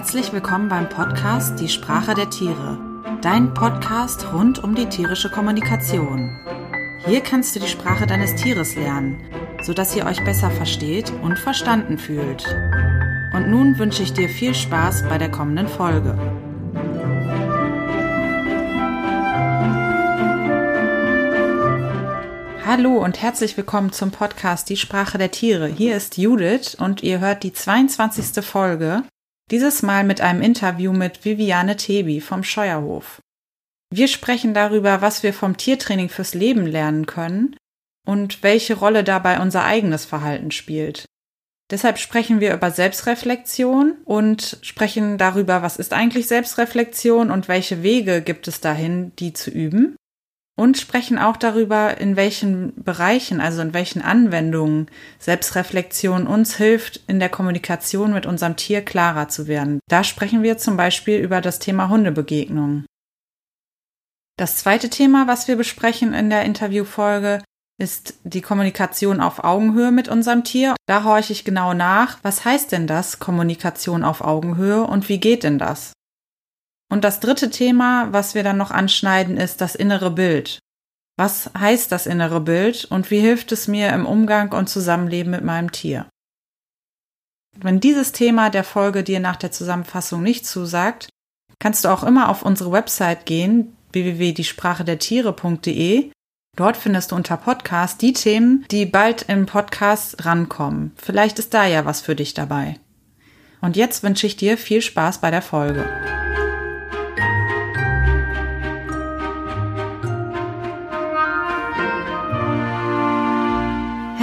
Herzlich willkommen beim Podcast Die Sprache der Tiere, dein Podcast rund um die tierische Kommunikation. Hier kannst du die Sprache deines Tieres lernen, sodass ihr euch besser versteht und verstanden fühlt. Und nun wünsche ich dir viel Spaß bei der kommenden Folge. Hallo und herzlich willkommen zum Podcast Die Sprache der Tiere. Hier ist Judith und ihr hört die 22. Folge, dieses Mal mit einem Interview mit Viviane Tebi vom Scheuerhof. Wir sprechen darüber, was wir vom Tiertraining fürs Leben lernen können und welche Rolle dabei unser eigenes Verhalten spielt. Deshalb sprechen wir über Selbstreflexion und sprechen darüber, was ist eigentlich Selbstreflexion und welche Wege gibt es dahin, die zu üben und sprechen auch darüber, in welchen Bereichen, also in welchen Anwendungen Selbstreflexion uns hilft, in der Kommunikation mit unserem Tier klarer zu werden. Da sprechen wir zum Beispiel über das Thema Hundebegegnungen. Das zweite Thema, was wir besprechen in der Interviewfolge, ist die Kommunikation auf Augenhöhe mit unserem Tier. Da horche ich genau nach, was heißt denn das, Kommunikation auf Augenhöhe und wie geht denn das? Und das dritte Thema, was wir dann noch anschneiden, ist das innere Bild. Was heißt das innere Bild und wie hilft es mir im Umgang und Zusammenleben mit meinem Tier? Wenn dieses Thema der Folge dir nach der Zusammenfassung nicht zusagt, kannst du auch immer auf unsere Website gehen, www.diesprachedertiere.de. Dort findest du unter Podcast die Themen, die bald im Podcast rankommen. Vielleicht ist da ja was für dich dabei. Und jetzt wünsche ich dir viel Spaß bei der Folge.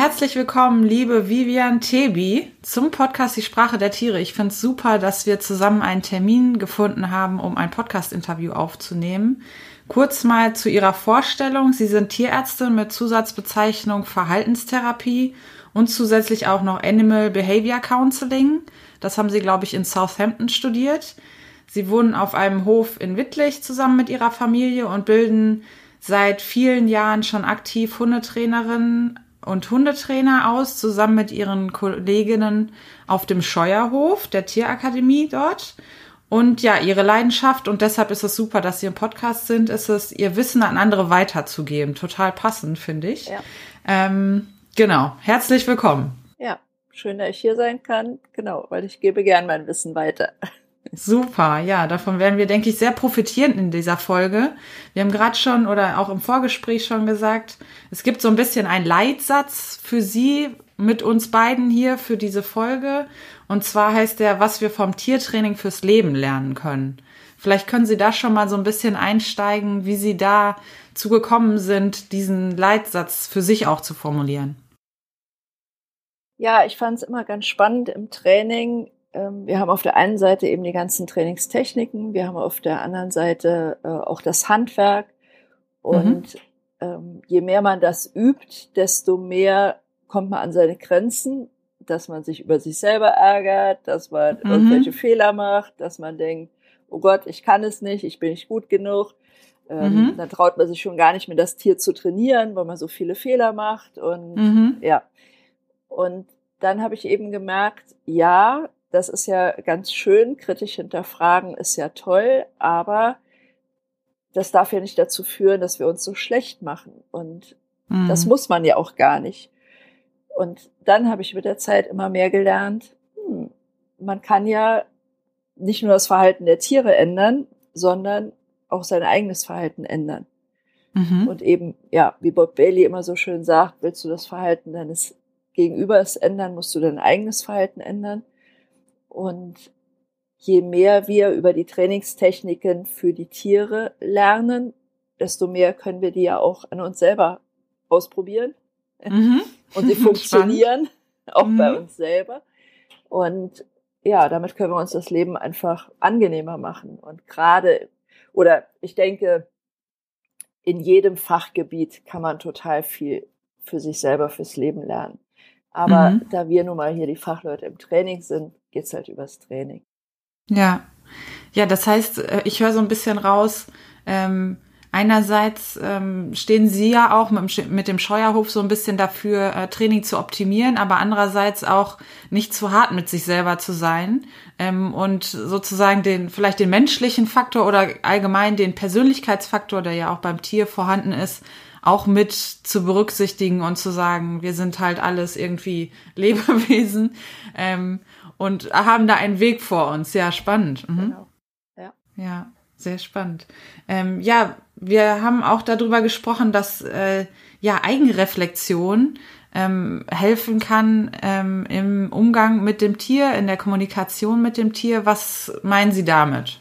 Herzlich willkommen, liebe Vivian Tebi, zum Podcast Die Sprache der Tiere. Ich finde es super, dass wir zusammen einen Termin gefunden haben, um ein Podcast-Interview aufzunehmen. Kurz mal zu Ihrer Vorstellung. Sie sind Tierärztin mit Zusatzbezeichnung Verhaltenstherapie und zusätzlich auch noch Animal Behavior Counseling. Das haben Sie, glaube ich, in Southampton studiert. Sie wohnen auf einem Hof in Wittlich zusammen mit Ihrer Familie und bilden seit vielen Jahren schon aktiv Hundetrainerin und Hundetrainer aus, zusammen mit ihren Kolleginnen auf dem Scheuerhof der Tierakademie dort. Und ja, ihre Leidenschaft, und deshalb ist es super, dass sie im Podcast sind, ist es, ihr Wissen an andere weiterzugeben. Total passend, finde ich. Ja. Ähm, genau. Herzlich willkommen. Ja, schön, dass ich hier sein kann. Genau, weil ich gebe gern mein Wissen weiter. Super, ja, davon werden wir, denke ich, sehr profitieren in dieser Folge. Wir haben gerade schon oder auch im Vorgespräch schon gesagt, es gibt so ein bisschen einen Leitsatz für Sie mit uns beiden hier für diese Folge. Und zwar heißt der, was wir vom Tiertraining fürs Leben lernen können. Vielleicht können Sie da schon mal so ein bisschen einsteigen, wie Sie da zugekommen sind, diesen Leitsatz für sich auch zu formulieren. Ja, ich fand es immer ganz spannend im Training, wir haben auf der einen Seite eben die ganzen Trainingstechniken, wir haben auf der anderen Seite äh, auch das Handwerk. Und mhm. ähm, je mehr man das übt, desto mehr kommt man an seine Grenzen, dass man sich über sich selber ärgert, dass man mhm. irgendwelche Fehler macht, dass man denkt, oh Gott, ich kann es nicht, ich bin nicht gut genug. Ähm, mhm. Dann traut man sich schon gar nicht mehr, das Tier zu trainieren, weil man so viele Fehler macht. Und mhm. ja. Und dann habe ich eben gemerkt, ja, das ist ja ganz schön, kritisch hinterfragen ist ja toll, aber das darf ja nicht dazu führen, dass wir uns so schlecht machen. Und mhm. das muss man ja auch gar nicht. Und dann habe ich mit der Zeit immer mehr gelernt, hm, man kann ja nicht nur das Verhalten der Tiere ändern, sondern auch sein eigenes Verhalten ändern. Mhm. Und eben, ja, wie Bob Bailey immer so schön sagt, willst du das Verhalten deines Gegenübers ändern, musst du dein eigenes Verhalten ändern. Und je mehr wir über die Trainingstechniken für die Tiere lernen, desto mehr können wir die ja auch an uns selber ausprobieren. Mhm. Und sie funktionieren auch mhm. bei uns selber. Und ja, damit können wir uns das Leben einfach angenehmer machen. Und gerade, oder ich denke, in jedem Fachgebiet kann man total viel für sich selber, fürs Leben lernen. Aber mhm. da wir nun mal hier die Fachleute im Training sind, geht's halt übers Training. Ja. Ja, das heißt, äh, ich höre so ein bisschen raus, ähm, Einerseits ähm, stehen Sie ja auch mit dem, mit dem Scheuerhof so ein bisschen dafür, äh, Training zu optimieren, aber andererseits auch nicht zu hart mit sich selber zu sein ähm, und sozusagen den vielleicht den menschlichen Faktor oder allgemein den Persönlichkeitsfaktor, der ja auch beim Tier vorhanden ist, auch mit zu berücksichtigen und zu sagen, wir sind halt alles irgendwie Lebewesen ähm, und haben da einen Weg vor uns. Ja, spannend. Mhm. Genau. Ja. Ja. Sehr spannend. Ähm, ja, wir haben auch darüber gesprochen, dass äh, ja Eigenreflexion ähm, helfen kann ähm, im Umgang mit dem Tier, in der Kommunikation mit dem Tier. Was meinen Sie damit?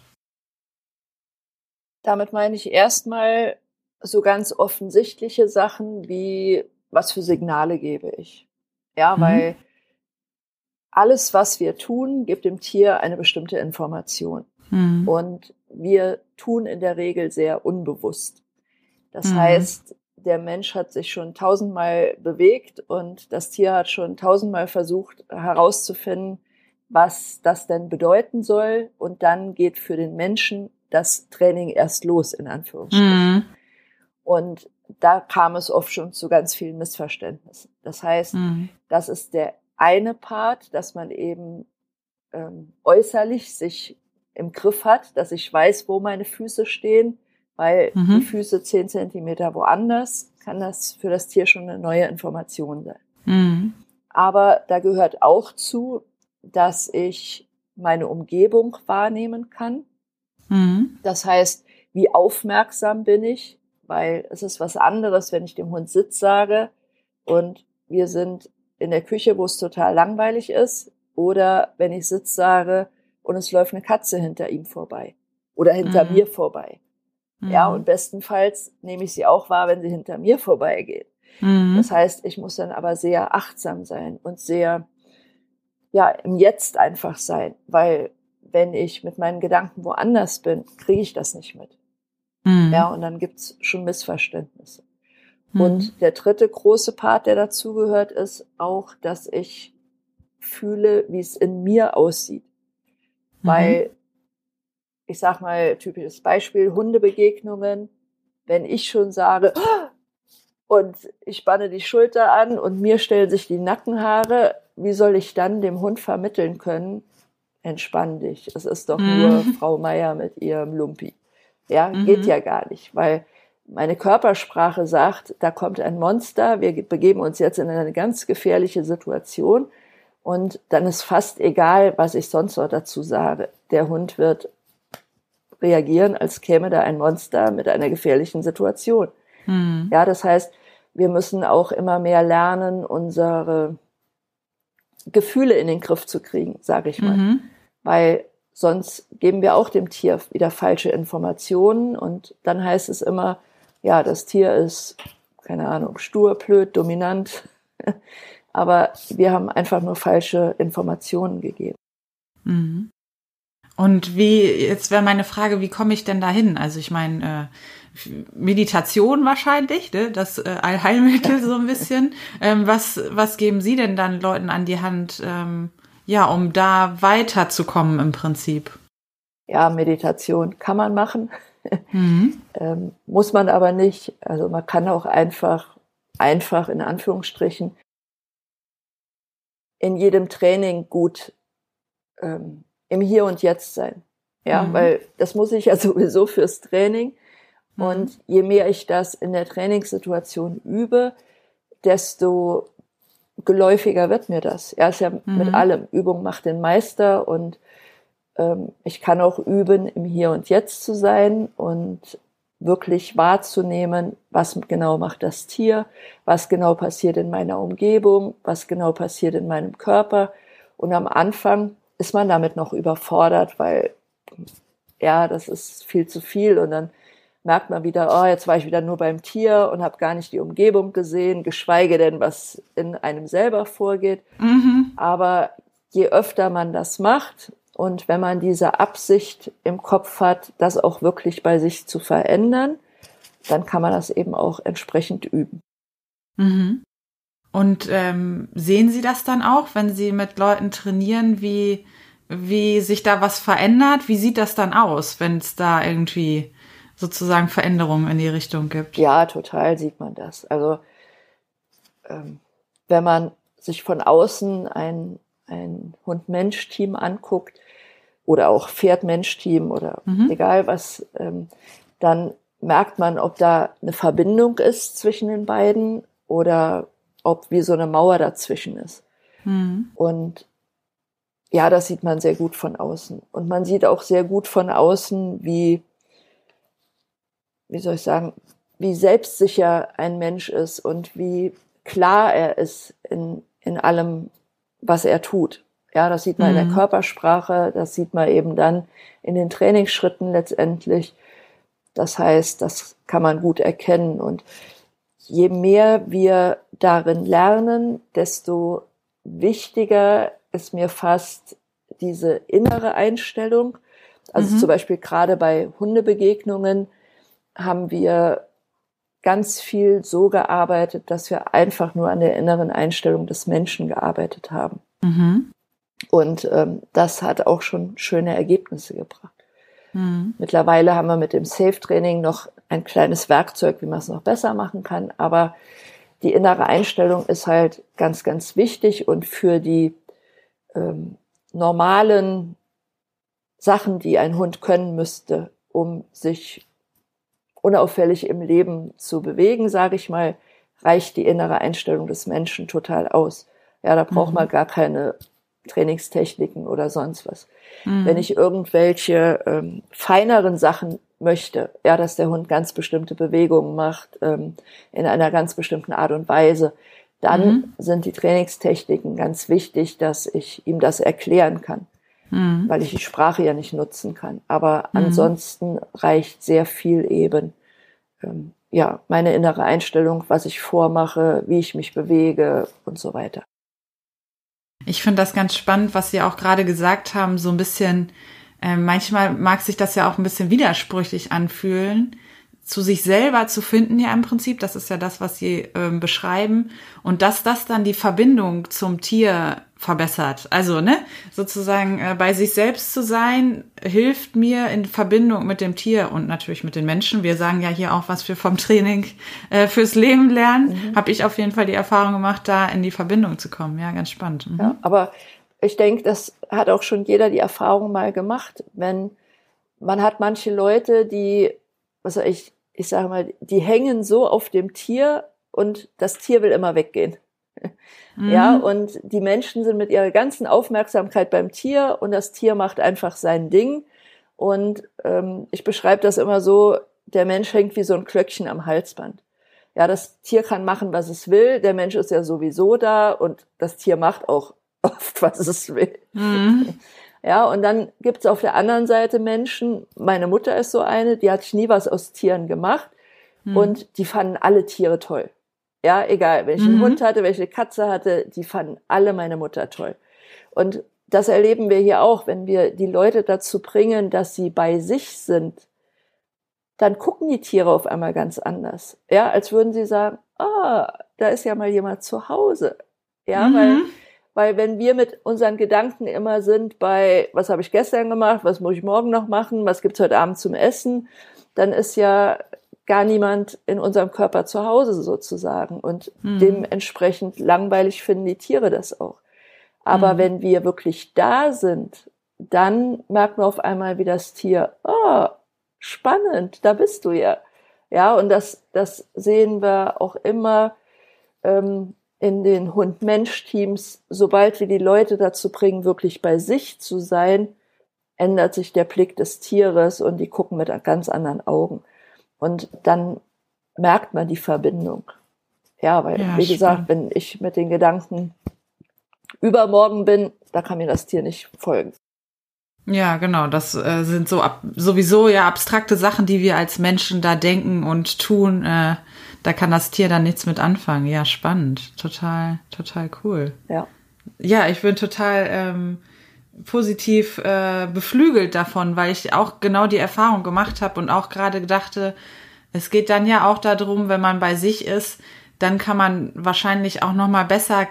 Damit meine ich erstmal so ganz offensichtliche Sachen wie, was für Signale gebe ich. Ja, mhm. weil alles, was wir tun, gibt dem Tier eine bestimmte Information. Mhm. Und wir tun in der Regel sehr unbewusst. Das mhm. heißt, der Mensch hat sich schon tausendmal bewegt und das Tier hat schon tausendmal versucht herauszufinden, was das denn bedeuten soll. Und dann geht für den Menschen das Training erst los, in Anführungsstrichen. Und da kam es oft schon zu ganz vielen Missverständnissen. Das heißt, mhm. das ist der eine Part, dass man eben ähm, äußerlich sich im Griff hat, dass ich weiß, wo meine Füße stehen, weil mhm. die Füße zehn Zentimeter woanders, kann das für das Tier schon eine neue Information sein. Mhm. Aber da gehört auch zu, dass ich meine Umgebung wahrnehmen kann. Mhm. Das heißt, wie aufmerksam bin ich, weil es ist was anderes, wenn ich dem Hund Sitz sage und wir sind in der Küche, wo es total langweilig ist, oder wenn ich Sitz sage und es läuft eine Katze hinter ihm vorbei oder hinter mhm. mir vorbei. Mhm. Ja, und bestenfalls nehme ich sie auch wahr, wenn sie hinter mir vorbeigeht. Mhm. Das heißt, ich muss dann aber sehr achtsam sein und sehr, ja, im Jetzt einfach sein, weil wenn ich mit meinen Gedanken woanders bin, kriege ich das nicht mit. Mhm. Ja, und dann gibt's schon Missverständnisse. Mhm. Und der dritte große Part, der dazugehört, ist auch, dass ich fühle, wie es in mir aussieht. Mhm. Weil, ich sag mal, typisches Beispiel, Hundebegegnungen, wenn ich schon sage, und ich spanne die Schulter an und mir stellen sich die Nackenhaare, wie soll ich dann dem Hund vermitteln können, entspann dich. Es ist doch mhm. nur Frau Meier mit ihrem Lumpi. Ja, mhm. geht ja gar nicht, weil meine Körpersprache sagt, da kommt ein Monster, wir begeben uns jetzt in eine ganz gefährliche Situation und dann ist fast egal, was ich sonst noch dazu sage. Der Hund wird reagieren, als käme da ein Monster mit einer gefährlichen Situation. Mhm. Ja, das heißt, wir müssen auch immer mehr lernen, unsere Gefühle in den Griff zu kriegen, sage ich mal. Mhm. Weil sonst geben wir auch dem Tier wieder falsche Informationen und dann heißt es immer, ja, das Tier ist, keine Ahnung, stur, blöd, dominant. aber wir haben einfach nur falsche Informationen gegeben. Mhm. Und wie, jetzt wäre meine Frage, wie komme ich denn dahin? Also ich meine, äh, Meditation wahrscheinlich, ne? das äh, Allheilmittel so ein bisschen. Ähm, was, was geben Sie denn dann Leuten an die Hand, ähm, ja, um da weiterzukommen im Prinzip? Ja, Meditation kann man machen, mhm. ähm, muss man aber nicht. Also man kann auch einfach, einfach in Anführungsstrichen in jedem Training gut ähm, im Hier und Jetzt sein. Ja, mhm. weil das muss ich ja sowieso fürs Training. Mhm. Und je mehr ich das in der Trainingssituation übe, desto geläufiger wird mir das. Er ist ja mhm. mit allem. Übung macht den Meister und ähm, ich kann auch üben, im Hier und Jetzt zu sein und wirklich wahrzunehmen, was genau macht das Tier, was genau passiert in meiner Umgebung, was genau passiert in meinem Körper. Und am Anfang ist man damit noch überfordert, weil ja, das ist viel zu viel und dann merkt man wieder, oh, jetzt war ich wieder nur beim Tier und habe gar nicht die Umgebung gesehen, geschweige denn, was in einem selber vorgeht. Mhm. Aber je öfter man das macht und wenn man diese Absicht im Kopf hat, das auch wirklich bei sich zu verändern, dann kann man das eben auch entsprechend üben. Mhm. Und ähm, sehen Sie das dann auch, wenn Sie mit Leuten trainieren, wie, wie sich da was verändert? Wie sieht das dann aus, wenn es da irgendwie sozusagen Veränderungen in die Richtung gibt. Ja, total sieht man das. Also ähm, wenn man sich von außen ein, ein Hund-Mensch-Team anguckt oder auch Pferd-Mensch-Team oder mhm. egal was, ähm, dann merkt man, ob da eine Verbindung ist zwischen den beiden oder ob wie so eine Mauer dazwischen ist. Mhm. Und ja, das sieht man sehr gut von außen. Und man sieht auch sehr gut von außen, wie, wie soll ich sagen, wie selbstsicher ein Mensch ist und wie klar er ist in, in allem, was er tut. Ja, das sieht man mhm. in der mhm. Körpersprache, das sieht man eben dann in den Trainingsschritten letztendlich. Das heißt, das kann man gut erkennen. Und je mehr wir darin lernen, desto wichtiger ist mir fast diese innere Einstellung. Also mhm. zum Beispiel gerade bei Hundebegegnungen haben wir ganz viel so gearbeitet, dass wir einfach nur an der inneren Einstellung des Menschen gearbeitet haben. Mhm. Und ähm, das hat auch schon schöne Ergebnisse gebracht. Mhm. Mittlerweile haben wir mit dem Safe-Training noch ein kleines Werkzeug, wie man es noch besser machen kann. Aber die innere Einstellung ist halt ganz, ganz wichtig und für die ähm, normalen Sachen, die ein Hund können müsste, um sich unauffällig im Leben zu bewegen, sage ich mal, reicht die innere Einstellung des Menschen total aus. Ja, da braucht mhm. man gar keine Trainingstechniken oder sonst was. Mhm. Wenn ich irgendwelche ähm, feineren Sachen möchte, ja, dass der Hund ganz bestimmte Bewegungen macht, ähm, in einer ganz bestimmten Art und Weise, dann mhm. sind die Trainingstechniken ganz wichtig, dass ich ihm das erklären kann, mhm. weil ich die Sprache ja nicht nutzen kann. Aber mhm. ansonsten reicht sehr viel eben, ähm, ja, meine innere Einstellung, was ich vormache, wie ich mich bewege und so weiter. Ich finde das ganz spannend, was Sie auch gerade gesagt haben, so ein bisschen, äh, manchmal mag sich das ja auch ein bisschen widersprüchlich anfühlen, zu sich selber zu finden, ja im Prinzip, das ist ja das, was Sie ähm, beschreiben, und dass das dann die Verbindung zum Tier verbessert. Also, ne, sozusagen äh, bei sich selbst zu sein, hilft mir in Verbindung mit dem Tier und natürlich mit den Menschen. Wir sagen ja hier auch, was wir vom Training äh, fürs Leben lernen. Mhm. Habe ich auf jeden Fall die Erfahrung gemacht, da in die Verbindung zu kommen. Ja, ganz spannend. Mhm. Ja, aber ich denke, das hat auch schon jeder die Erfahrung mal gemacht, wenn man hat manche Leute, die, was weiß ich, ich sage mal, die hängen so auf dem Tier und das Tier will immer weggehen. Mhm. Ja, und die Menschen sind mit ihrer ganzen Aufmerksamkeit beim Tier und das Tier macht einfach sein Ding. Und ähm, ich beschreibe das immer so, der Mensch hängt wie so ein Klöckchen am Halsband. Ja, das Tier kann machen, was es will. Der Mensch ist ja sowieso da und das Tier macht auch oft, was es will. Mhm. Ja, und dann gibt's auf der anderen Seite Menschen, meine Mutter ist so eine, die hat nie was aus Tieren gemacht mhm. und die fanden alle Tiere toll. Ja, egal, wenn ich einen mhm. Hund hatte, welche Katze hatte, die fanden alle meine Mutter toll. Und das erleben wir hier auch, wenn wir die Leute dazu bringen, dass sie bei sich sind, dann gucken die Tiere auf einmal ganz anders. Ja, als würden sie sagen, ah, da ist ja mal jemand zu Hause. Ja, mhm. weil, weil wenn wir mit unseren Gedanken immer sind bei, was habe ich gestern gemacht, was muss ich morgen noch machen, was gibt's heute Abend zum Essen, dann ist ja gar niemand in unserem Körper zu Hause sozusagen. Und mhm. dementsprechend langweilig finden die Tiere das auch. Aber mhm. wenn wir wirklich da sind, dann merkt man auf einmal, wie das Tier, oh, spannend, da bist du ja. Ja, und das, das sehen wir auch immer ähm, in den Hund-Mensch-Teams. Sobald wir die Leute dazu bringen, wirklich bei sich zu sein, ändert sich der Blick des Tieres und die gucken mit ganz anderen Augen. Und dann merkt man die Verbindung. Ja, weil, ja, wie gesagt, wenn ich mit den Gedanken übermorgen bin, da kann mir das Tier nicht folgen. Ja, genau. Das äh, sind so ab, sowieso ja abstrakte Sachen, die wir als Menschen da denken und tun. Äh, da kann das Tier dann nichts mit anfangen. Ja, spannend. Total, total cool. Ja. Ja, ich bin total ähm, positiv äh, beflügelt davon, weil ich auch genau die Erfahrung gemacht habe und auch gerade dachte, es geht dann ja auch darum, wenn man bei sich ist, dann kann man wahrscheinlich auch noch mal besser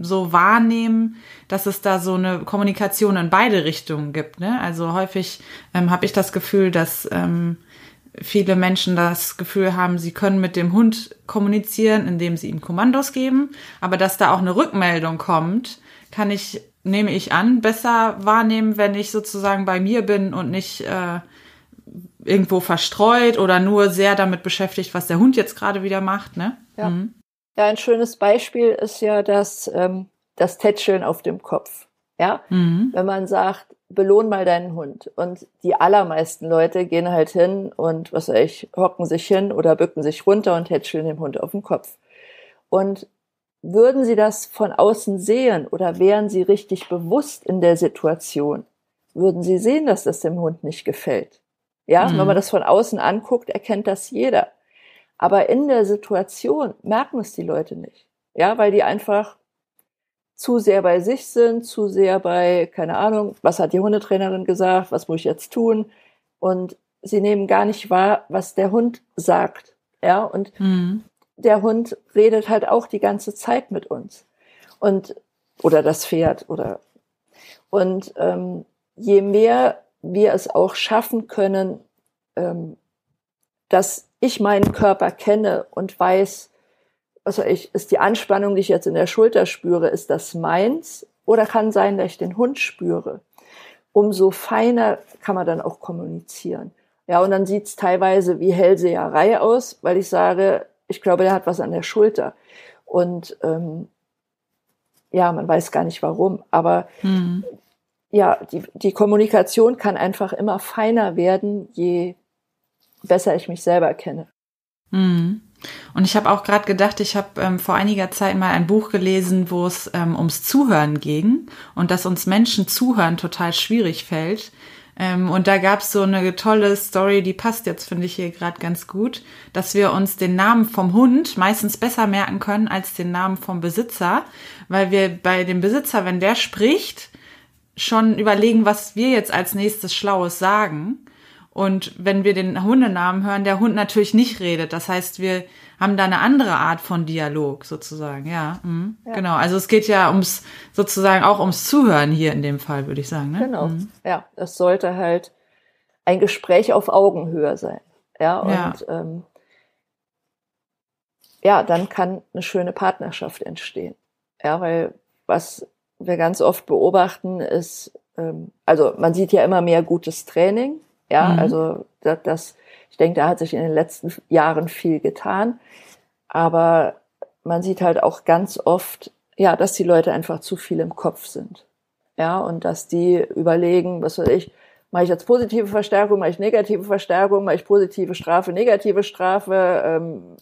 so wahrnehmen, dass es da so eine Kommunikation in beide Richtungen gibt. Ne? Also häufig ähm, habe ich das Gefühl, dass ähm, viele Menschen das Gefühl haben, sie können mit dem Hund kommunizieren, indem sie ihm Kommandos geben, aber dass da auch eine Rückmeldung kommt, kann ich, nehme ich an, besser wahrnehmen, wenn ich sozusagen bei mir bin und nicht äh, irgendwo verstreut oder nur sehr damit beschäftigt, was der Hund jetzt gerade wieder macht, ne? Ja. Mhm. ja, ein schönes Beispiel ist ja das, ähm, das Tätscheln auf dem Kopf. Ja, mhm. wenn man sagt, belohn mal deinen Hund. Und die allermeisten Leute gehen halt hin und, was weiß ich, hocken sich hin oder bücken sich runter und tätscheln dem Hund auf den Kopf. Und würden sie das von außen sehen oder wären sie richtig bewusst in der Situation, würden sie sehen, dass das dem Hund nicht gefällt. Ja, mhm. wenn man das von außen anguckt, erkennt das jeder. Aber in der Situation merken es die Leute nicht. Ja, weil die einfach zu sehr bei sich sind, zu sehr bei, keine Ahnung, was hat die Hundetrainerin gesagt, was muss ich jetzt tun? Und sie nehmen gar nicht wahr, was der Hund sagt. Ja, und mhm. der Hund redet halt auch die ganze Zeit mit uns. Und, oder das Pferd, oder, und ähm, je mehr wir es auch schaffen können, ähm, dass ich meinen Körper kenne und weiß, also ich, ist die Anspannung, die ich jetzt in der Schulter spüre, ist das meins? Oder kann sein, dass ich den Hund spüre? Umso feiner kann man dann auch kommunizieren. Ja, und dann sieht es teilweise wie Hellseherei aus, weil ich sage, ich glaube, der hat was an der Schulter. Und ähm, ja, man weiß gar nicht warum. Aber mhm ja, die, die Kommunikation kann einfach immer feiner werden, je besser ich mich selber kenne. Mhm. Und ich habe auch gerade gedacht, ich habe ähm, vor einiger Zeit mal ein Buch gelesen, wo es ähm, ums Zuhören ging und dass uns Menschen zuhören total schwierig fällt. Ähm, und da gab es so eine tolle Story, die passt jetzt, finde ich, hier gerade ganz gut, dass wir uns den Namen vom Hund meistens besser merken können als den Namen vom Besitzer, weil wir bei dem Besitzer, wenn der spricht, schon überlegen, was wir jetzt als nächstes Schlaues sagen. Und wenn wir den Hundenamen hören, der Hund natürlich nicht redet. Das heißt, wir haben da eine andere Art von Dialog sozusagen. Ja, mhm. ja. genau. Also es geht ja ums sozusagen auch ums Zuhören hier in dem Fall, würde ich sagen. Ne? Genau. Mhm. Ja, es sollte halt ein Gespräch auf Augenhöhe sein. Ja, und ja. Ähm, ja, dann kann eine schöne Partnerschaft entstehen. Ja, weil was wir ganz oft beobachten, ist, ähm, also man sieht ja immer mehr gutes Training. Ja, mhm. also das, das, ich denke, da hat sich in den letzten Jahren viel getan. Aber man sieht halt auch ganz oft, ja, dass die Leute einfach zu viel im Kopf sind. Ja, und dass die überlegen, was weiß ich, mache ich jetzt positive Verstärkung, mache ich negative Verstärkung, mache ich positive Strafe, negative Strafe, ähm,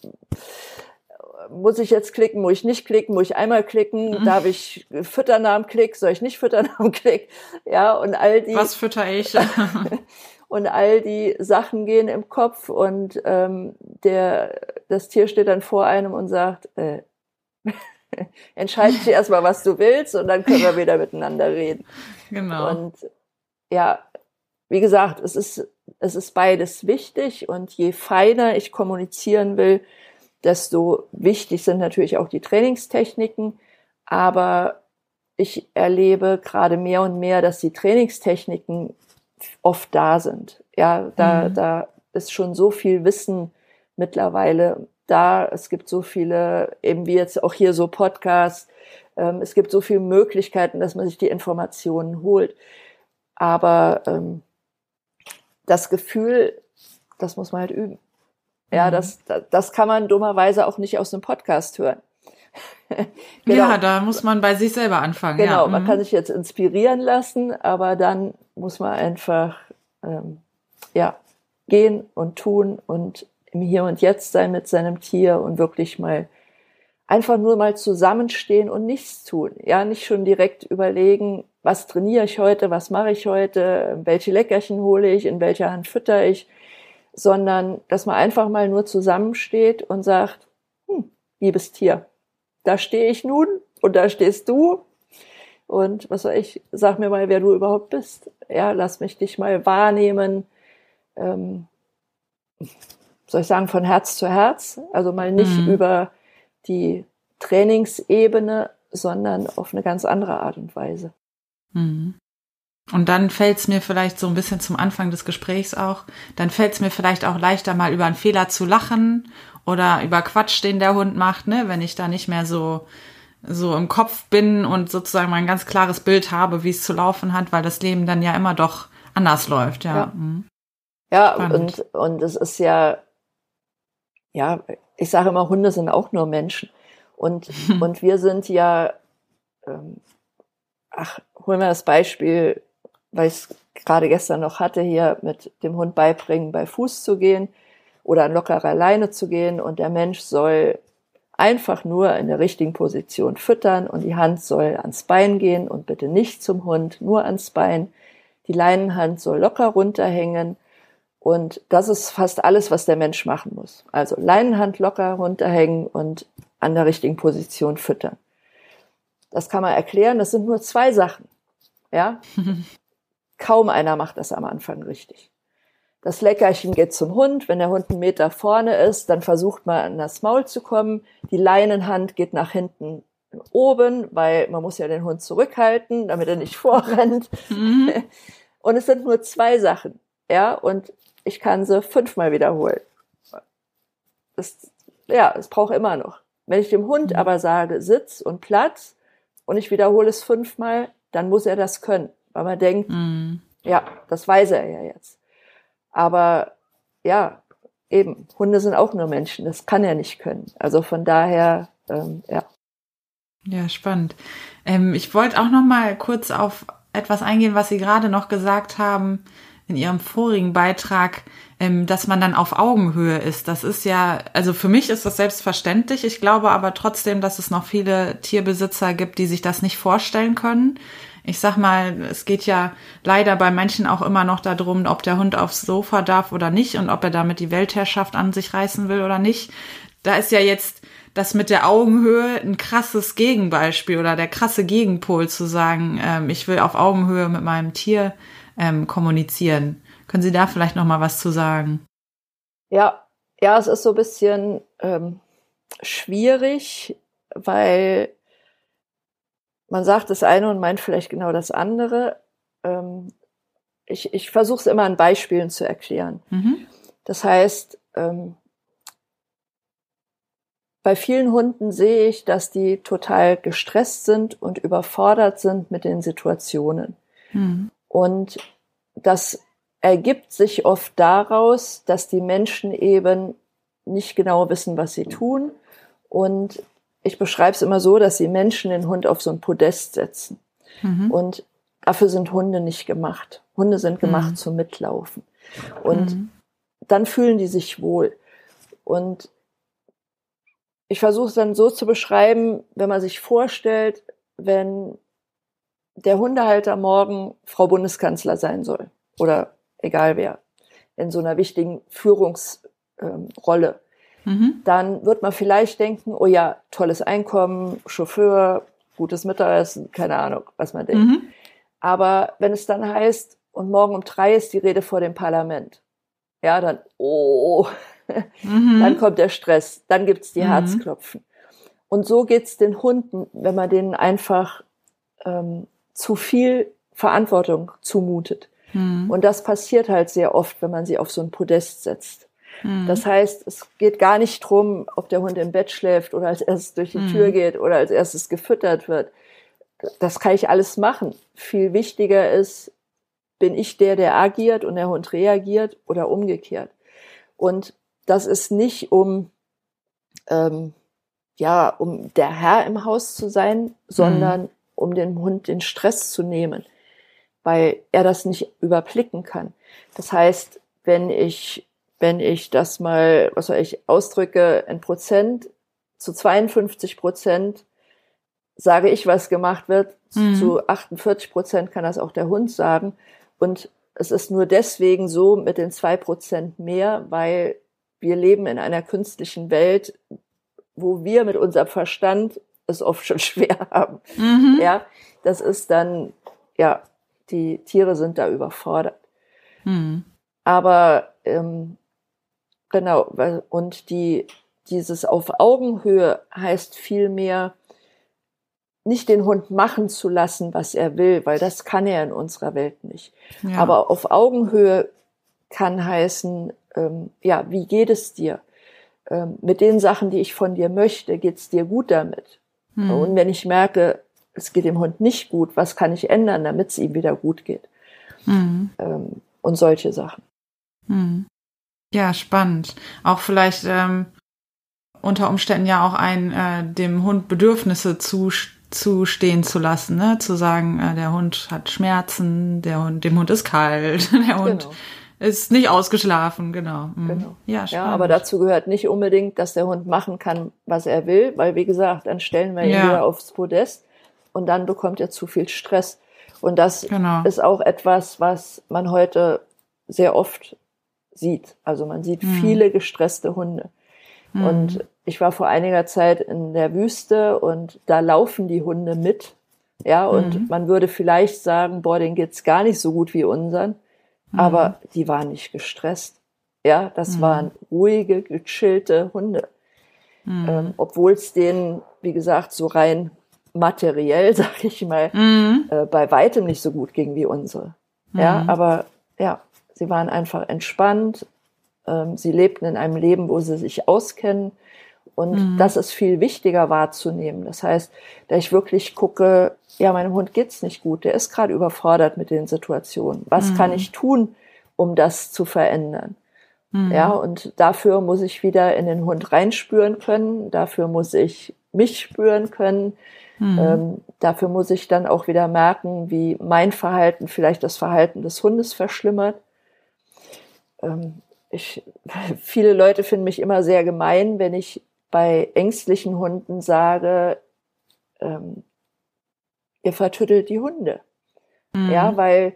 muss ich jetzt klicken, muss ich nicht klicken, muss ich einmal klicken, mhm. darf ich füttern am Klick, soll ich nicht füttern am Klick, ja, und all die. Was fütter ich? und all die Sachen gehen im Kopf und ähm, der, das Tier steht dann vor einem und sagt, äh, entscheide dich erstmal, was du willst und dann können wir wieder miteinander reden. Genau. Und ja, wie gesagt, es ist, es ist beides wichtig und je feiner ich kommunizieren will, desto wichtig sind natürlich auch die Trainingstechniken. Aber ich erlebe gerade mehr und mehr, dass die Trainingstechniken oft da sind. Ja, da, mhm. da ist schon so viel Wissen mittlerweile da. Es gibt so viele, eben wie jetzt auch hier so Podcasts. Ähm, es gibt so viele Möglichkeiten, dass man sich die Informationen holt. Aber ähm, das Gefühl, das muss man halt üben. Ja, mhm. das, das kann man dummerweise auch nicht aus einem Podcast hören. genau. Ja, da muss man bei sich selber anfangen. Genau, ja. man kann mhm. sich jetzt inspirieren lassen, aber dann muss man einfach ähm, ja gehen und tun und im Hier und Jetzt sein mit seinem Tier und wirklich mal einfach nur mal zusammenstehen und nichts tun. Ja, nicht schon direkt überlegen, was trainiere ich heute, was mache ich heute, welche Leckerchen hole ich, in welcher Hand fütter ich, sondern dass man einfach mal nur zusammensteht und sagt, hm, liebes Tier, da stehe ich nun und da stehst du. Und was soll ich, sag mir mal, wer du überhaupt bist. Ja, lass mich dich mal wahrnehmen. Ähm, soll ich sagen, von Herz zu Herz. Also mal nicht mhm. über die Trainingsebene, sondern auf eine ganz andere Art und Weise. Mhm. Und dann fällt es mir vielleicht so ein bisschen zum Anfang des Gesprächs auch, dann fällt es mir vielleicht auch leichter, mal über einen Fehler zu lachen oder über Quatsch, den der Hund macht, ne, wenn ich da nicht mehr so so im Kopf bin und sozusagen mal ein ganz klares Bild habe, wie es zu laufen hat, weil das Leben dann ja immer doch anders läuft, ja. Ja, mhm. ja und, und es ist ja, ja, ich sage immer, Hunde sind auch nur Menschen. Und, und wir sind ja, ähm, ach, holen wir das Beispiel, weil ich es gerade gestern noch hatte, hier mit dem Hund beibringen, bei Fuß zu gehen oder an lockerer Leine zu gehen und der Mensch soll einfach nur in der richtigen Position füttern und die Hand soll ans Bein gehen und bitte nicht zum Hund, nur ans Bein. Die Leinenhand soll locker runterhängen und das ist fast alles, was der Mensch machen muss. Also Leinenhand locker runterhängen und an der richtigen Position füttern. Das kann man erklären, das sind nur zwei Sachen. Ja? Kaum einer macht das am Anfang richtig. Das Leckerchen geht zum Hund. Wenn der Hund einen Meter vorne ist, dann versucht man an das Maul zu kommen. Die Leinenhand geht nach hinten oben, weil man muss ja den Hund zurückhalten, damit er nicht vorrennt. Mhm. Und es sind nur zwei Sachen. Ja, und ich kann sie fünfmal wiederholen. Das, ja, es braucht immer noch. Wenn ich dem Hund mhm. aber sage, Sitz und Platz und ich wiederhole es fünfmal, dann muss er das können, weil man denkt, mhm. ja, das weiß er ja jetzt. Aber ja, eben, Hunde sind auch nur Menschen, das kann er nicht können. Also von daher, ähm, ja. Ja, spannend. Ähm, ich wollte auch noch mal kurz auf etwas eingehen, was Sie gerade noch gesagt haben in Ihrem vorigen Beitrag, ähm, dass man dann auf Augenhöhe ist. Das ist ja, also für mich ist das selbstverständlich. Ich glaube aber trotzdem, dass es noch viele Tierbesitzer gibt, die sich das nicht vorstellen können ich sag mal, es geht ja leider bei manchen auch immer noch darum, ob der Hund aufs Sofa darf oder nicht und ob er damit die Weltherrschaft an sich reißen will oder nicht. Da ist ja jetzt das mit der Augenhöhe ein krasses Gegenbeispiel oder der krasse Gegenpol zu sagen, ähm, ich will auf Augenhöhe mit meinem Tier ähm, kommunizieren. Können Sie da vielleicht noch mal was zu sagen? Ja, ja, es ist so ein bisschen ähm, schwierig, weil man sagt das eine und meint vielleicht genau das andere. Ähm, ich ich versuche es immer an Beispielen zu erklären. Mhm. Das heißt, ähm, bei vielen Hunden sehe ich, dass die total gestresst sind und überfordert sind mit den Situationen. Mhm. Und das ergibt sich oft daraus, dass die Menschen eben nicht genau wissen, was sie tun und ich beschreibe es immer so, dass die Menschen den Hund auf so ein Podest setzen. Mhm. Und dafür sind Hunde nicht gemacht. Hunde sind gemacht mhm. zum Mitlaufen. Und mhm. dann fühlen die sich wohl. Und ich versuche es dann so zu beschreiben, wenn man sich vorstellt, wenn der Hundehalter morgen Frau Bundeskanzler sein soll oder egal wer, in so einer wichtigen Führungsrolle. Mhm. dann wird man vielleicht denken, oh ja, tolles Einkommen, Chauffeur, gutes Mittagessen, keine Ahnung, was man denkt. Mhm. Aber wenn es dann heißt, und morgen um drei ist die Rede vor dem Parlament, ja, dann, oh, mhm. dann kommt der Stress, dann gibt's die mhm. Herzklopfen. Und so geht's den Hunden, wenn man denen einfach ähm, zu viel Verantwortung zumutet. Mhm. Und das passiert halt sehr oft, wenn man sie auf so ein Podest setzt. Mhm. Das heißt, es geht gar nicht drum, ob der Hund im Bett schläft oder als erstes durch die mhm. Tür geht oder als erstes gefüttert wird. Das kann ich alles machen. Viel wichtiger ist, bin ich der, der agiert und der Hund reagiert oder umgekehrt. Und das ist nicht um, ähm, ja, um der Herr im Haus zu sein, sondern mhm. um dem Hund den Stress zu nehmen, weil er das nicht überblicken kann. Das heißt, wenn ich wenn ich das mal, was soll ich, ausdrücke in Prozent, zu 52 Prozent sage ich, was gemacht wird, mhm. zu 48 Prozent kann das auch der Hund sagen. Und es ist nur deswegen so mit den zwei Prozent mehr, weil wir leben in einer künstlichen Welt, wo wir mit unserem Verstand es oft schon schwer haben. Mhm. Ja, das ist dann, ja, die Tiere sind da überfordert. Mhm. Aber ähm, Genau, und die, dieses auf Augenhöhe heißt vielmehr, nicht den Hund machen zu lassen, was er will, weil das kann er in unserer Welt nicht. Ja. Aber auf Augenhöhe kann heißen, ähm, ja, wie geht es dir? Ähm, mit den Sachen, die ich von dir möchte, geht es dir gut damit? Mhm. Und wenn ich merke, es geht dem Hund nicht gut, was kann ich ändern, damit es ihm wieder gut geht? Mhm. Ähm, und solche Sachen. Mhm. Ja, spannend. Auch vielleicht ähm, unter Umständen ja auch ein äh, dem Hund Bedürfnisse zu zustehen zu lassen, ne? Zu sagen, äh, der Hund hat Schmerzen, der Hund, dem Hund ist kalt, der Hund genau. ist nicht ausgeschlafen, genau. Mhm. genau. Ja, spannend. ja, aber dazu gehört nicht unbedingt, dass der Hund machen kann, was er will, weil wie gesagt, dann stellen wir ihn ja. wieder aufs Podest und dann bekommt er zu viel Stress. Und das genau. ist auch etwas, was man heute sehr oft sieht. Also man sieht mhm. viele gestresste Hunde. Mhm. Und ich war vor einiger Zeit in der Wüste und da laufen die Hunde mit. Ja, und mhm. man würde vielleicht sagen, boah, denen geht's gar nicht so gut wie unseren. Mhm. Aber die waren nicht gestresst. Ja, das mhm. waren ruhige, gechillte Hunde. Mhm. Ähm, Obwohl es denen, wie gesagt, so rein materiell, sag ich mal, äh, bei weitem nicht so gut ging wie unsere. Ja, aber ja, sie waren einfach entspannt, ähm, sie lebten in einem Leben, wo sie sich auskennen. Und mhm. das ist viel wichtiger wahrzunehmen. Das heißt, da ich wirklich gucke, ja, meinem Hund geht's nicht gut, der ist gerade überfordert mit den Situationen. Was mhm. kann ich tun, um das zu verändern? Mhm. Ja, und dafür muss ich wieder in den Hund reinspüren können. Dafür muss ich mich spüren können. Mhm. Ähm, dafür muss ich dann auch wieder merken, wie mein Verhalten vielleicht das Verhalten des Hundes verschlimmert. Ähm, ich, viele Leute finden mich immer sehr gemein, wenn ich bei ängstlichen Hunden sage, ähm, ihr vertüttelt die Hunde. Mhm. Ja, weil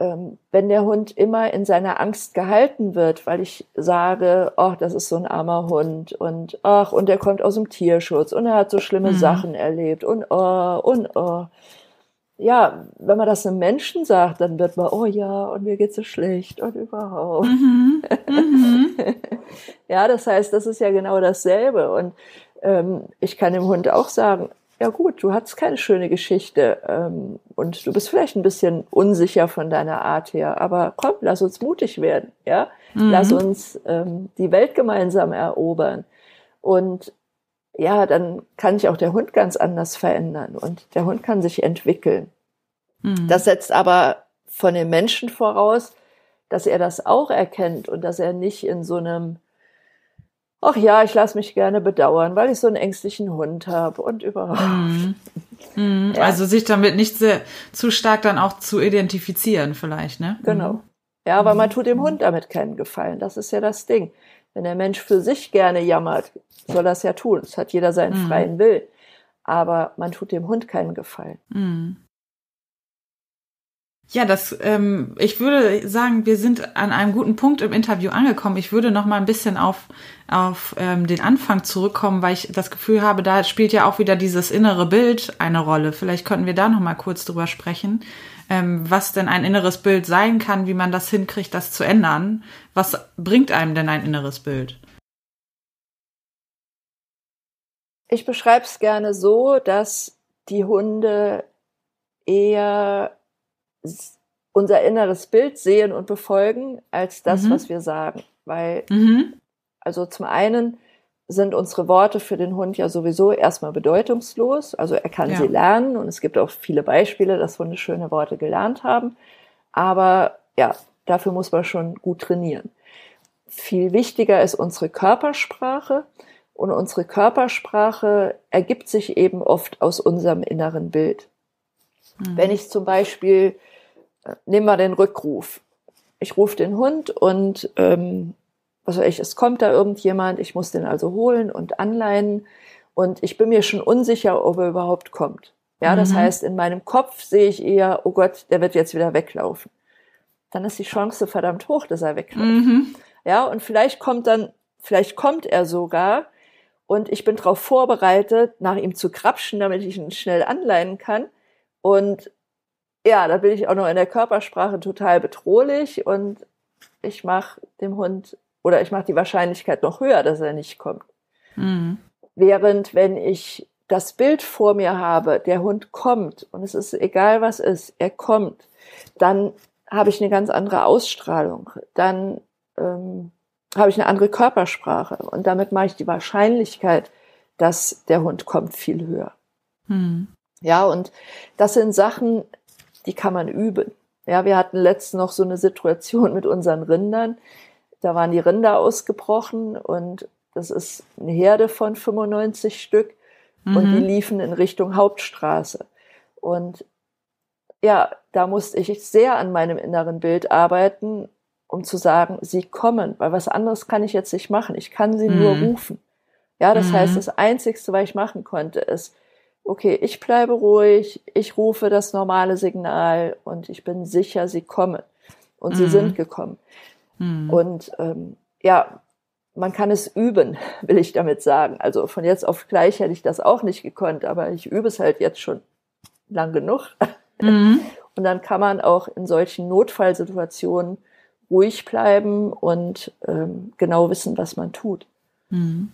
ähm, wenn der Hund immer in seiner Angst gehalten wird, weil ich sage, ach, das ist so ein armer Hund und ach, und der kommt aus dem Tierschutz und er hat so schlimme mhm. Sachen erlebt und oh, und oh, ja, wenn man das einem Menschen sagt, dann wird man, oh ja, und mir geht's so schlecht und überhaupt. Mhm. Mhm. ja, das heißt, das ist ja genau dasselbe. Und ähm, ich kann dem Hund auch sagen, ja gut, du hattest keine schöne Geschichte ähm, und du bist vielleicht ein bisschen unsicher von deiner Art her, aber komm, lass uns mutig werden, ja, mhm. lass uns ähm, die Welt gemeinsam erobern und ja, dann kann sich auch der Hund ganz anders verändern und der Hund kann sich entwickeln. Mhm. Das setzt aber von dem Menschen voraus, dass er das auch erkennt und dass er nicht in so einem, ach ja, ich lasse mich gerne bedauern, weil ich so einen ängstlichen Hund habe und überhaupt. Mhm. Mhm. Ja. Also sich damit nicht sehr, zu stark dann auch zu identifizieren vielleicht, ne? Genau. Mhm. Ja, aber man tut dem Hund damit keinen Gefallen. Das ist ja das Ding. Wenn der Mensch für sich gerne jammert, soll das ja tun. Es hat jeder seinen mhm. freien Will. Aber man tut dem Hund keinen Gefallen. Mhm. Ja, das, ähm, ich würde sagen, wir sind an einem guten Punkt im Interview angekommen. Ich würde noch mal ein bisschen auf, auf ähm, den Anfang zurückkommen, weil ich das Gefühl habe, da spielt ja auch wieder dieses innere Bild eine Rolle. Vielleicht könnten wir da noch mal kurz drüber sprechen, was denn ein inneres Bild sein kann, wie man das hinkriegt, das zu ändern. Was bringt einem denn ein inneres Bild? Ich beschreibe es gerne so, dass die Hunde eher unser inneres Bild sehen und befolgen, als das, mhm. was wir sagen. Weil, mhm. also zum einen sind unsere Worte für den Hund ja sowieso erstmal bedeutungslos. Also er kann ja. sie lernen und es gibt auch viele Beispiele, dass Hunde schöne Worte gelernt haben. Aber ja, dafür muss man schon gut trainieren. Viel wichtiger ist unsere Körpersprache. Und unsere Körpersprache ergibt sich eben oft aus unserem inneren Bild. Mhm. Wenn ich zum Beispiel, äh, nehmen wir den Rückruf. Ich rufe den Hund und ähm, was weiß ich, es kommt da irgendjemand, ich muss den also holen und anleihen und ich bin mir schon unsicher, ob er überhaupt kommt. Ja, das mhm. heißt, in meinem Kopf sehe ich eher, oh Gott, der wird jetzt wieder weglaufen. Dann ist die Chance verdammt hoch, dass er wegläuft. Mhm. Ja, und vielleicht kommt dann, vielleicht kommt er sogar und ich bin darauf vorbereitet, nach ihm zu krapschen, damit ich ihn schnell anleihen kann. Und ja, da bin ich auch noch in der Körpersprache total bedrohlich und ich mache dem Hund oder ich mache die Wahrscheinlichkeit noch höher, dass er nicht kommt. Mhm. Während wenn ich das Bild vor mir habe, der Hund kommt und es ist egal was ist, er kommt, dann habe ich eine ganz andere Ausstrahlung. Dann ähm, habe ich eine andere Körpersprache und damit mache ich die Wahrscheinlichkeit, dass der Hund kommt, viel höher. Hm. Ja, und das sind Sachen, die kann man üben. Ja, wir hatten letztens noch so eine Situation mit unseren Rindern. Da waren die Rinder ausgebrochen und das ist eine Herde von 95 Stück mhm. und die mhm. liefen in Richtung Hauptstraße. Und ja, da musste ich sehr an meinem inneren Bild arbeiten, um zu sagen, sie kommen, weil was anderes kann ich jetzt nicht machen. Ich kann sie mhm. nur rufen. Ja, das mhm. heißt, das Einzigste, was ich machen konnte, ist, okay, ich bleibe ruhig, ich rufe das normale Signal und ich bin sicher, sie kommen. Und sie sind mhm. gekommen. Mhm. Und ähm, ja, man kann es üben, will ich damit sagen. Also von jetzt auf gleich hätte ich das auch nicht gekonnt, aber ich übe es halt jetzt schon lang genug. Mhm. Und dann kann man auch in solchen Notfallsituationen ruhig bleiben und ähm, genau wissen, was man tut. Mhm.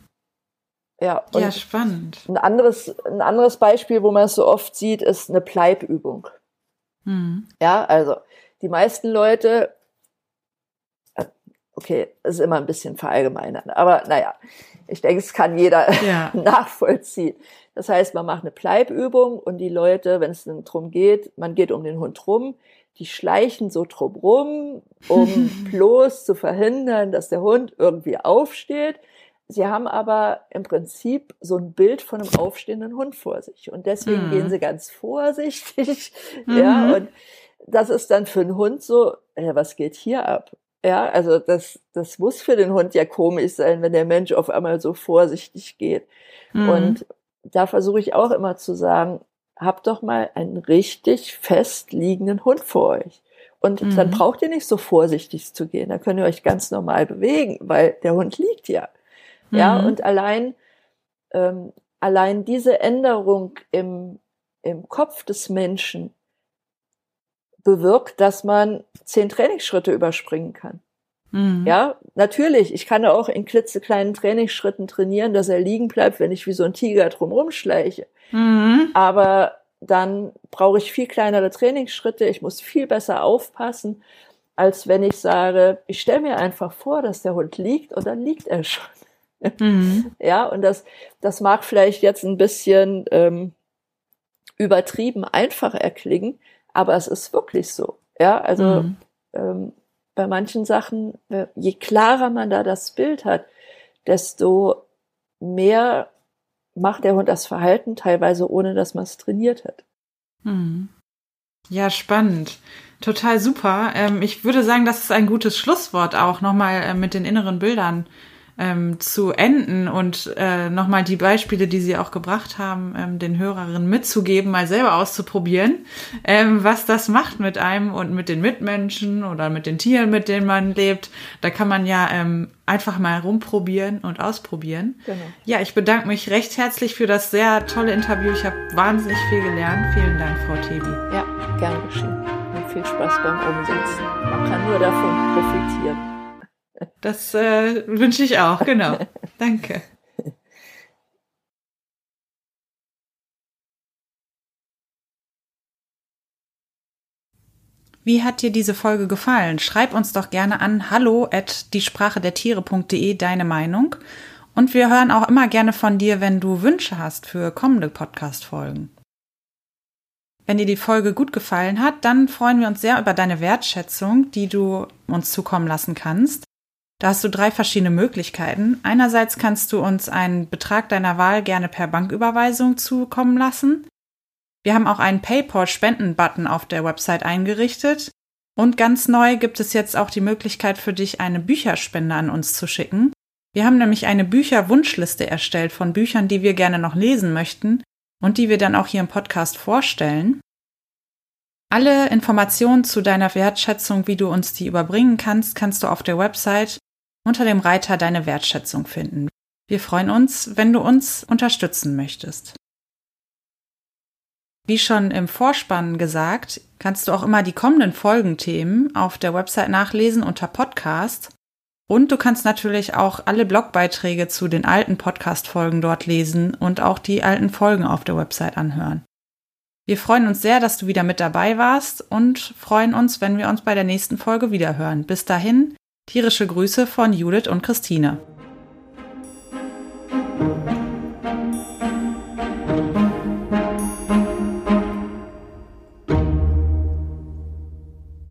Ja, ja, spannend. Ein anderes, ein anderes Beispiel, wo man es so oft sieht, ist eine Bleibübung. Mhm. Ja, also die meisten Leute, okay, ist immer ein bisschen verallgemeinert, aber naja, ich denke, es kann jeder ja. nachvollziehen. Das heißt, man macht eine Bleibübung und die Leute, wenn es drum geht, man geht um den Hund rum, die schleichen so drum rum, um bloß zu verhindern, dass der Hund irgendwie aufsteht. Sie haben aber im Prinzip so ein Bild von einem aufstehenden Hund vor sich. Und deswegen mhm. gehen sie ganz vorsichtig. Mhm. Ja, und das ist dann für einen Hund so, ja, was geht hier ab? Ja, also das, das muss für den Hund ja komisch sein, wenn der Mensch auf einmal so vorsichtig geht. Mhm. Und da versuche ich auch immer zu sagen, habt doch mal einen richtig fest liegenden Hund vor euch. Und mhm. dann braucht ihr nicht so vorsichtig zu gehen. Da könnt ihr euch ganz normal bewegen, weil der Hund liegt ja. Mhm. Ja, und allein, ähm, allein diese Änderung im, im Kopf des Menschen bewirkt, dass man zehn Trainingsschritte überspringen kann. Mhm. Ja, natürlich, ich kann auch in klitzekleinen Trainingsschritten trainieren, dass er liegen bleibt, wenn ich wie so ein Tiger drumherum schleiche. Mhm. Aber dann brauche ich viel kleinere Trainingsschritte, ich muss viel besser aufpassen, als wenn ich sage, ich stelle mir einfach vor, dass der Hund liegt und dann liegt er schon. Mhm. Ja, und das, das mag vielleicht jetzt ein bisschen ähm, übertrieben einfach erklingen, aber es ist wirklich so. Ja, also mhm. ähm, bei manchen Sachen, äh, je klarer man da das Bild hat, desto mehr macht der Hund das Verhalten, teilweise ohne dass man es trainiert hat. Mhm. Ja, spannend. Total super. Ähm, ich würde sagen, das ist ein gutes Schlusswort auch nochmal äh, mit den inneren Bildern ähm, zu enden und äh, nochmal die Beispiele, die Sie auch gebracht haben, ähm, den Hörerinnen mitzugeben, mal selber auszuprobieren, ähm, was das macht mit einem und mit den Mitmenschen oder mit den Tieren, mit denen man lebt. Da kann man ja ähm, einfach mal rumprobieren und ausprobieren. Genau. Ja, ich bedanke mich recht herzlich für das sehr tolle Interview. Ich habe wahnsinnig viel gelernt. Vielen Dank, Frau Tebi. Ja, gern geschehen. Und viel Spaß beim Umsetzen. Man kann nur davon profitieren. Das äh, wünsche ich auch, genau. Danke. Wie hat dir diese Folge gefallen? Schreib uns doch gerne an hallo at diesprachedertiere.de deine Meinung. Und wir hören auch immer gerne von dir, wenn du Wünsche hast für kommende Podcast-Folgen. Wenn dir die Folge gut gefallen hat, dann freuen wir uns sehr über deine Wertschätzung, die du uns zukommen lassen kannst. Da hast du drei verschiedene Möglichkeiten. Einerseits kannst du uns einen Betrag deiner Wahl gerne per Banküberweisung zukommen lassen. Wir haben auch einen PayPal-Spenden-Button auf der Website eingerichtet. Und ganz neu gibt es jetzt auch die Möglichkeit für dich, eine Bücherspende an uns zu schicken. Wir haben nämlich eine Bücherwunschliste erstellt von Büchern, die wir gerne noch lesen möchten und die wir dann auch hier im Podcast vorstellen. Alle Informationen zu deiner Wertschätzung, wie du uns die überbringen kannst, kannst du auf der Website unter dem Reiter Deine Wertschätzung finden. Wir freuen uns, wenn du uns unterstützen möchtest. Wie schon im Vorspann gesagt, kannst du auch immer die kommenden Folgenthemen auf der Website nachlesen unter Podcast. Und du kannst natürlich auch alle Blogbeiträge zu den alten Podcast-Folgen dort lesen und auch die alten Folgen auf der Website anhören. Wir freuen uns sehr, dass du wieder mit dabei warst und freuen uns, wenn wir uns bei der nächsten Folge wiederhören. Bis dahin, tierische Grüße von Judith und Christine.